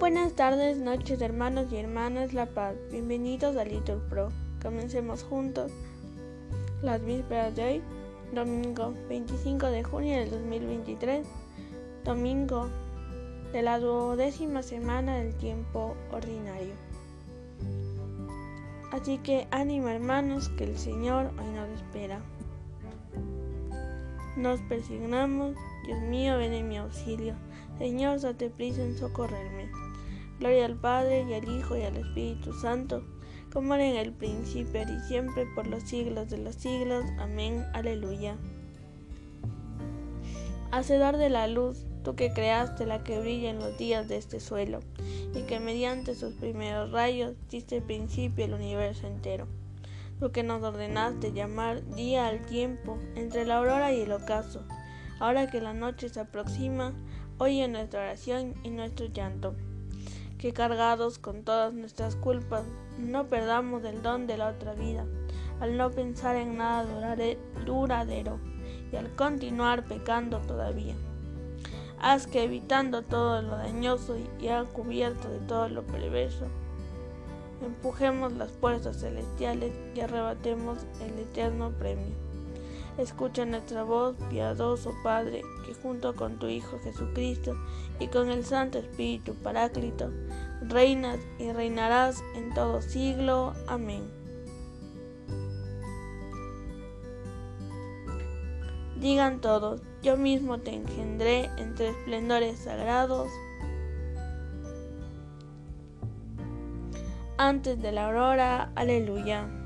Buenas tardes, noches, hermanos y hermanas La Paz. Bienvenidos a Little Pro. Comencemos juntos las vísperas de hoy, domingo 25 de junio del 2023, domingo de la duodécima semana del tiempo ordinario. Así que ánimo hermanos que el Señor hoy nos espera. Nos persignamos, Dios mío, ven en mi auxilio. Señor, date prisa en socorrerme. Gloria al Padre y al Hijo y al Espíritu Santo, como era en el principio y siempre por los siglos de los siglos. Amén. Aleluya. Hacedor de la luz, tú que creaste la que brilla en los días de este suelo, y que mediante sus primeros rayos diste principio al universo entero. Tú que nos ordenaste llamar día al tiempo entre la aurora y el ocaso. Ahora que la noche se aproxima, oye nuestra oración y nuestro llanto que cargados con todas nuestras culpas no perdamos el don de la otra vida, al no pensar en nada duradero y al continuar pecando todavía. Haz que evitando todo lo dañoso y ya cubierto de todo lo perverso, empujemos las puertas celestiales y arrebatemos el eterno premio. Escucha nuestra voz, piadoso Padre, que junto con tu Hijo Jesucristo y con el Santo Espíritu Paráclito, reinas y reinarás en todo siglo. Amén. Digan todos, yo mismo te engendré entre esplendores sagrados. Antes de la aurora, aleluya.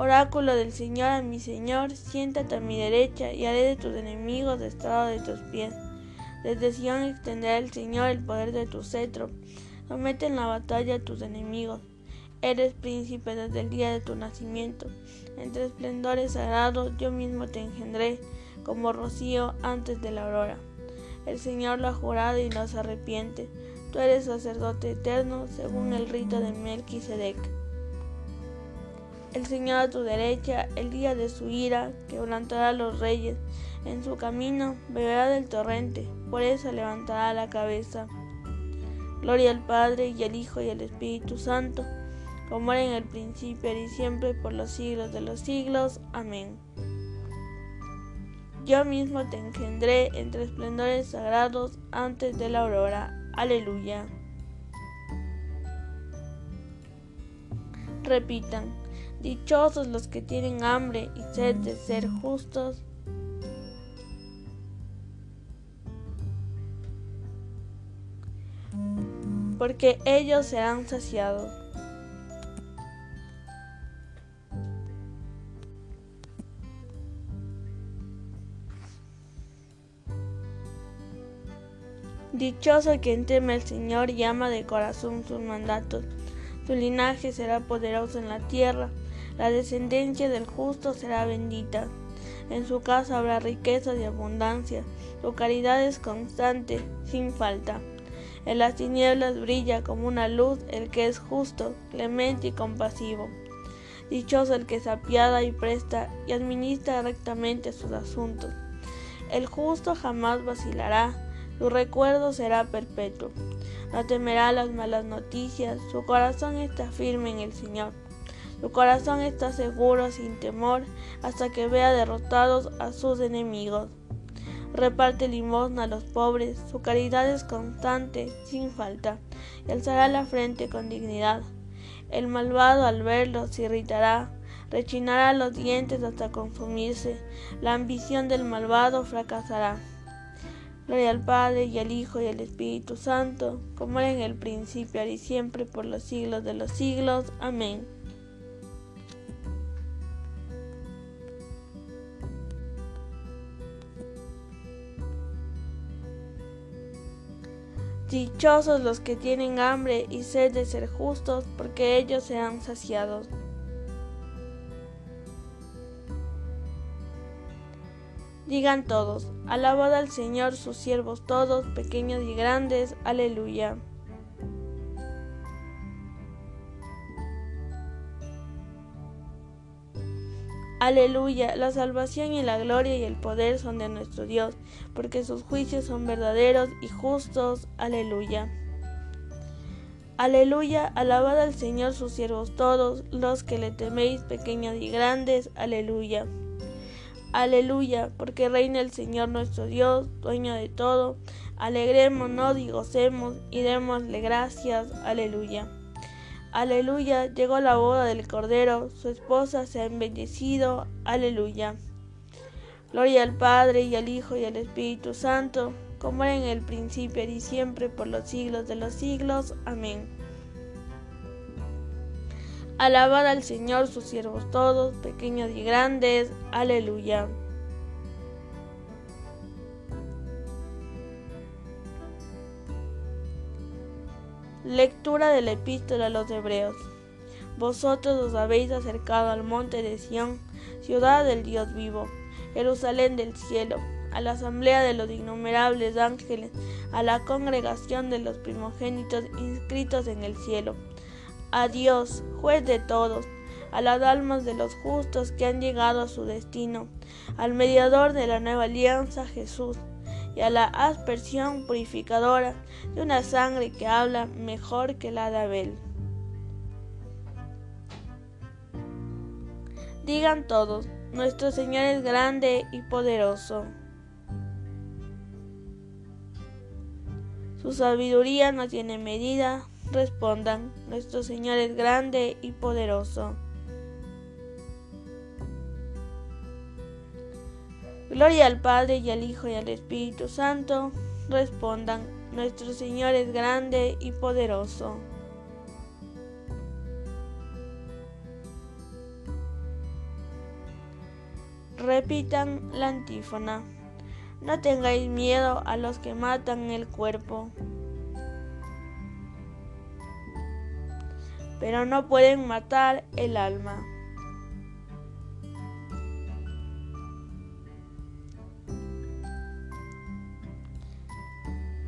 Oráculo del Señor a mi Señor, siéntate a mi derecha y haré de tus enemigos estrado de tus pies. Desde Sion extenderá el Señor el poder de tu cetro. Somete en la batalla a tus enemigos. Eres príncipe desde el día de tu nacimiento. Entre esplendores sagrados yo mismo te engendré, como rocío antes de la aurora. El Señor lo ha jurado y no se arrepiente. Tú eres sacerdote eterno según el rito de Melquisedec. El Señor a tu derecha, el día de su ira, quebrantará a los reyes. En su camino beberá del torrente, por eso levantará la cabeza. Gloria al Padre y al Hijo y al Espíritu Santo, como era en el principio y siempre por los siglos de los siglos. Amén. Yo mismo te engendré entre esplendores sagrados antes de la aurora. Aleluya. Repitan. Dichosos los que tienen hambre y sed de ser justos. Porque ellos serán saciados. Dichoso quien teme al Señor y ama de corazón sus mandatos. Su linaje será poderoso en la tierra la descendencia del justo será bendita. En su casa habrá riqueza y abundancia. Su caridad es constante, sin falta. En las tinieblas brilla como una luz el que es justo, clemente y compasivo. Dichoso el que se apiada y presta y administra rectamente sus asuntos. El justo jamás vacilará, su recuerdo será perpetuo. No temerá las malas noticias, su corazón está firme en el Señor. Su corazón está seguro sin temor hasta que vea derrotados a sus enemigos. Reparte limosna a los pobres, su caridad es constante, sin falta, y alzará la frente con dignidad. El malvado al verlo se irritará, rechinará los dientes hasta consumirse, la ambición del malvado fracasará. Gloria al Padre y al Hijo y al Espíritu Santo, como era en el principio, ahora y siempre, por los siglos de los siglos. Amén. Dichosos los que tienen hambre y sed de ser justos, porque ellos serán saciados. Digan todos, alabad al Señor sus siervos todos, pequeños y grandes, aleluya. Aleluya, la salvación y la gloria y el poder son de nuestro Dios, porque sus juicios son verdaderos y justos. Aleluya. Aleluya, alabad al Señor sus siervos todos, los que le teméis, pequeños y grandes. Aleluya. Aleluya, porque reina el Señor nuestro Dios, dueño de todo. Alegrémonos y gocemos y démosle gracias. Aleluya. Aleluya, llegó la boda del Cordero, su esposa se ha embellecido. Aleluya. Gloria al Padre y al Hijo y al Espíritu Santo, como era en el principio y siempre por los siglos de los siglos. Amén. Alabad al Señor sus siervos todos, pequeños y grandes. Aleluya. Lectura de la epístola a los Hebreos. Vosotros os habéis acercado al monte de Sión, ciudad del Dios vivo, Jerusalén del cielo, a la asamblea de los innumerables ángeles, a la congregación de los primogénitos inscritos en el cielo a Dios, juez de todos, a las almas de los justos que han llegado a su destino, al mediador de la nueva alianza Jesús, y a la aspersión purificadora de una sangre que habla mejor que la de Abel. Digan todos, nuestro Señor es grande y poderoso. Su sabiduría no tiene medida, respondan, nuestro Señor es grande y poderoso. Gloria al Padre y al Hijo y al Espíritu Santo, respondan, nuestro Señor es grande y poderoso. Repitan la antífona. No tengáis miedo a los que matan el cuerpo pero no pueden matar el alma.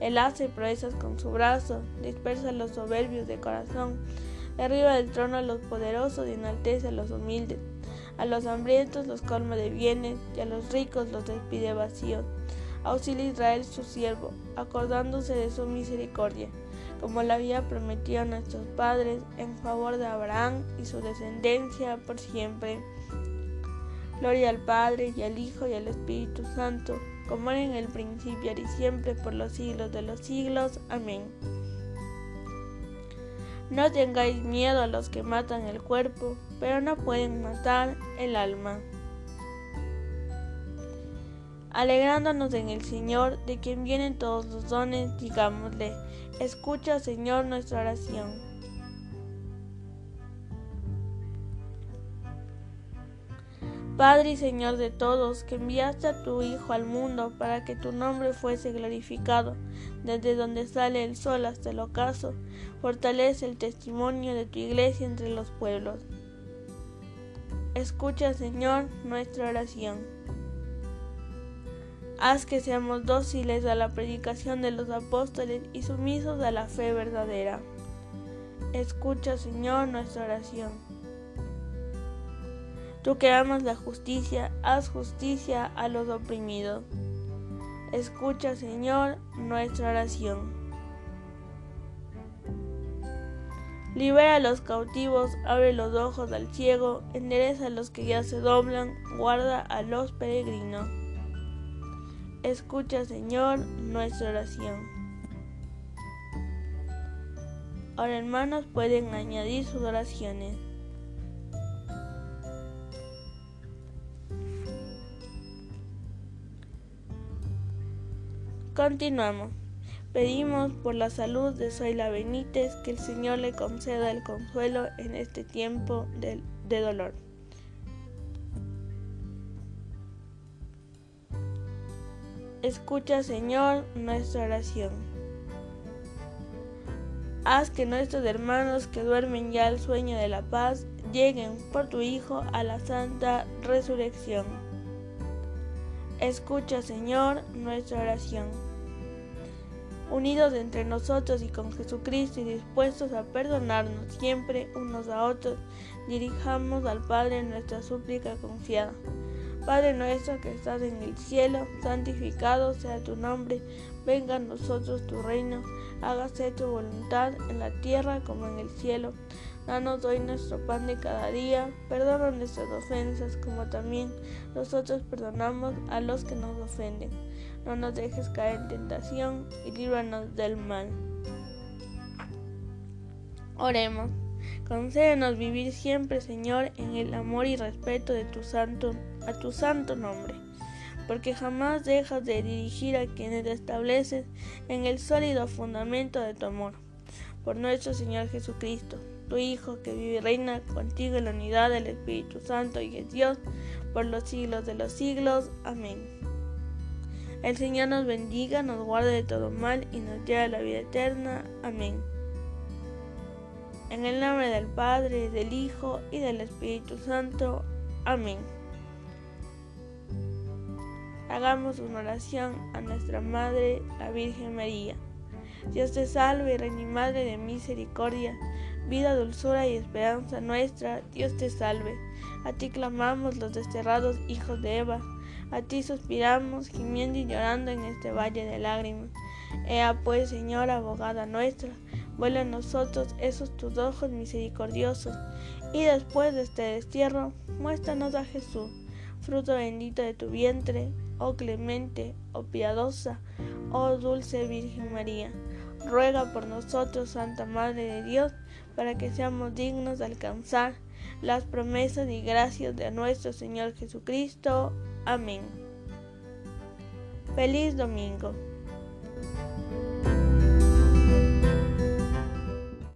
Él hace proezas con su brazo, dispersa a los soberbios de corazón, derriba del trono a los poderosos y enaltece a los humildes. A los hambrientos los colma de bienes y a los ricos los despide vacíos. Auxilia Israel su siervo, acordándose de su misericordia como lo había prometido a nuestros padres, en favor de Abraham y su descendencia por siempre. Gloria al Padre y al Hijo y al Espíritu Santo, como era en el principio y siempre por los siglos de los siglos. Amén. No tengáis miedo a los que matan el cuerpo, pero no pueden matar el alma. Alegrándonos en el Señor, de quien vienen todos los dones, digámosle, Escucha, Señor, nuestra oración. Padre y Señor de todos, que enviaste a tu Hijo al mundo para que tu nombre fuese glorificado, desde donde sale el sol hasta el ocaso, fortalece el testimonio de tu iglesia entre los pueblos. Escucha, Señor, nuestra oración. Haz que seamos dóciles a la predicación de los apóstoles y sumisos a la fe verdadera. Escucha, Señor, nuestra oración. Tú que amas la justicia, haz justicia a los oprimidos. Escucha, Señor, nuestra oración. Libera a los cautivos, abre los ojos al ciego, endereza a los que ya se doblan, guarda a los peregrinos. Escucha, Señor, nuestra oración. Ahora, hermanos, pueden añadir sus oraciones. Continuamos. Pedimos por la salud de Zoila Benítez que el Señor le conceda el consuelo en este tiempo de, de dolor. Escucha, Señor, nuestra oración. Haz que nuestros hermanos que duermen ya el sueño de la paz lleguen por tu Hijo a la santa resurrección. Escucha, Señor, nuestra oración. Unidos entre nosotros y con Jesucristo y dispuestos a perdonarnos siempre unos a otros, dirijamos al Padre nuestra súplica confiada. Padre nuestro que estás en el cielo, santificado sea tu nombre, venga a nosotros tu reino, hágase tu voluntad en la tierra como en el cielo. Danos hoy nuestro pan de cada día, perdona nuestras ofensas como también nosotros perdonamos a los que nos ofenden. No nos dejes caer en tentación y líbranos del mal. Oremos. Concédenos vivir siempre, Señor, en el amor y respeto de tu santo, a tu santo nombre, porque jamás dejas de dirigir a quienes te estableces en el sólido fundamento de tu amor. Por nuestro Señor Jesucristo, tu Hijo, que vive y reina contigo en la unidad del Espíritu Santo y es Dios por los siglos de los siglos. Amén. El Señor nos bendiga, nos guarde de todo mal y nos lleve a la vida eterna. Amén. En el nombre del Padre, del Hijo y del Espíritu Santo. Amén. Hagamos una oración a nuestra Madre, la Virgen María. Dios te salve, Reina y Madre de misericordia, vida, dulzura y esperanza nuestra. Dios te salve. A ti clamamos los desterrados hijos de Eva. A ti suspiramos, gimiendo y llorando en este valle de lágrimas. Ea pues, Señora, abogada nuestra, vuela a nosotros esos tus ojos misericordiosos, y después de este destierro, muéstranos a Jesús, fruto bendito de tu vientre, oh clemente, oh piadosa, oh dulce Virgen María. Ruega por nosotros, Santa Madre de Dios, para que seamos dignos de alcanzar las promesas y gracias de nuestro Señor Jesucristo. Amén. Feliz domingo.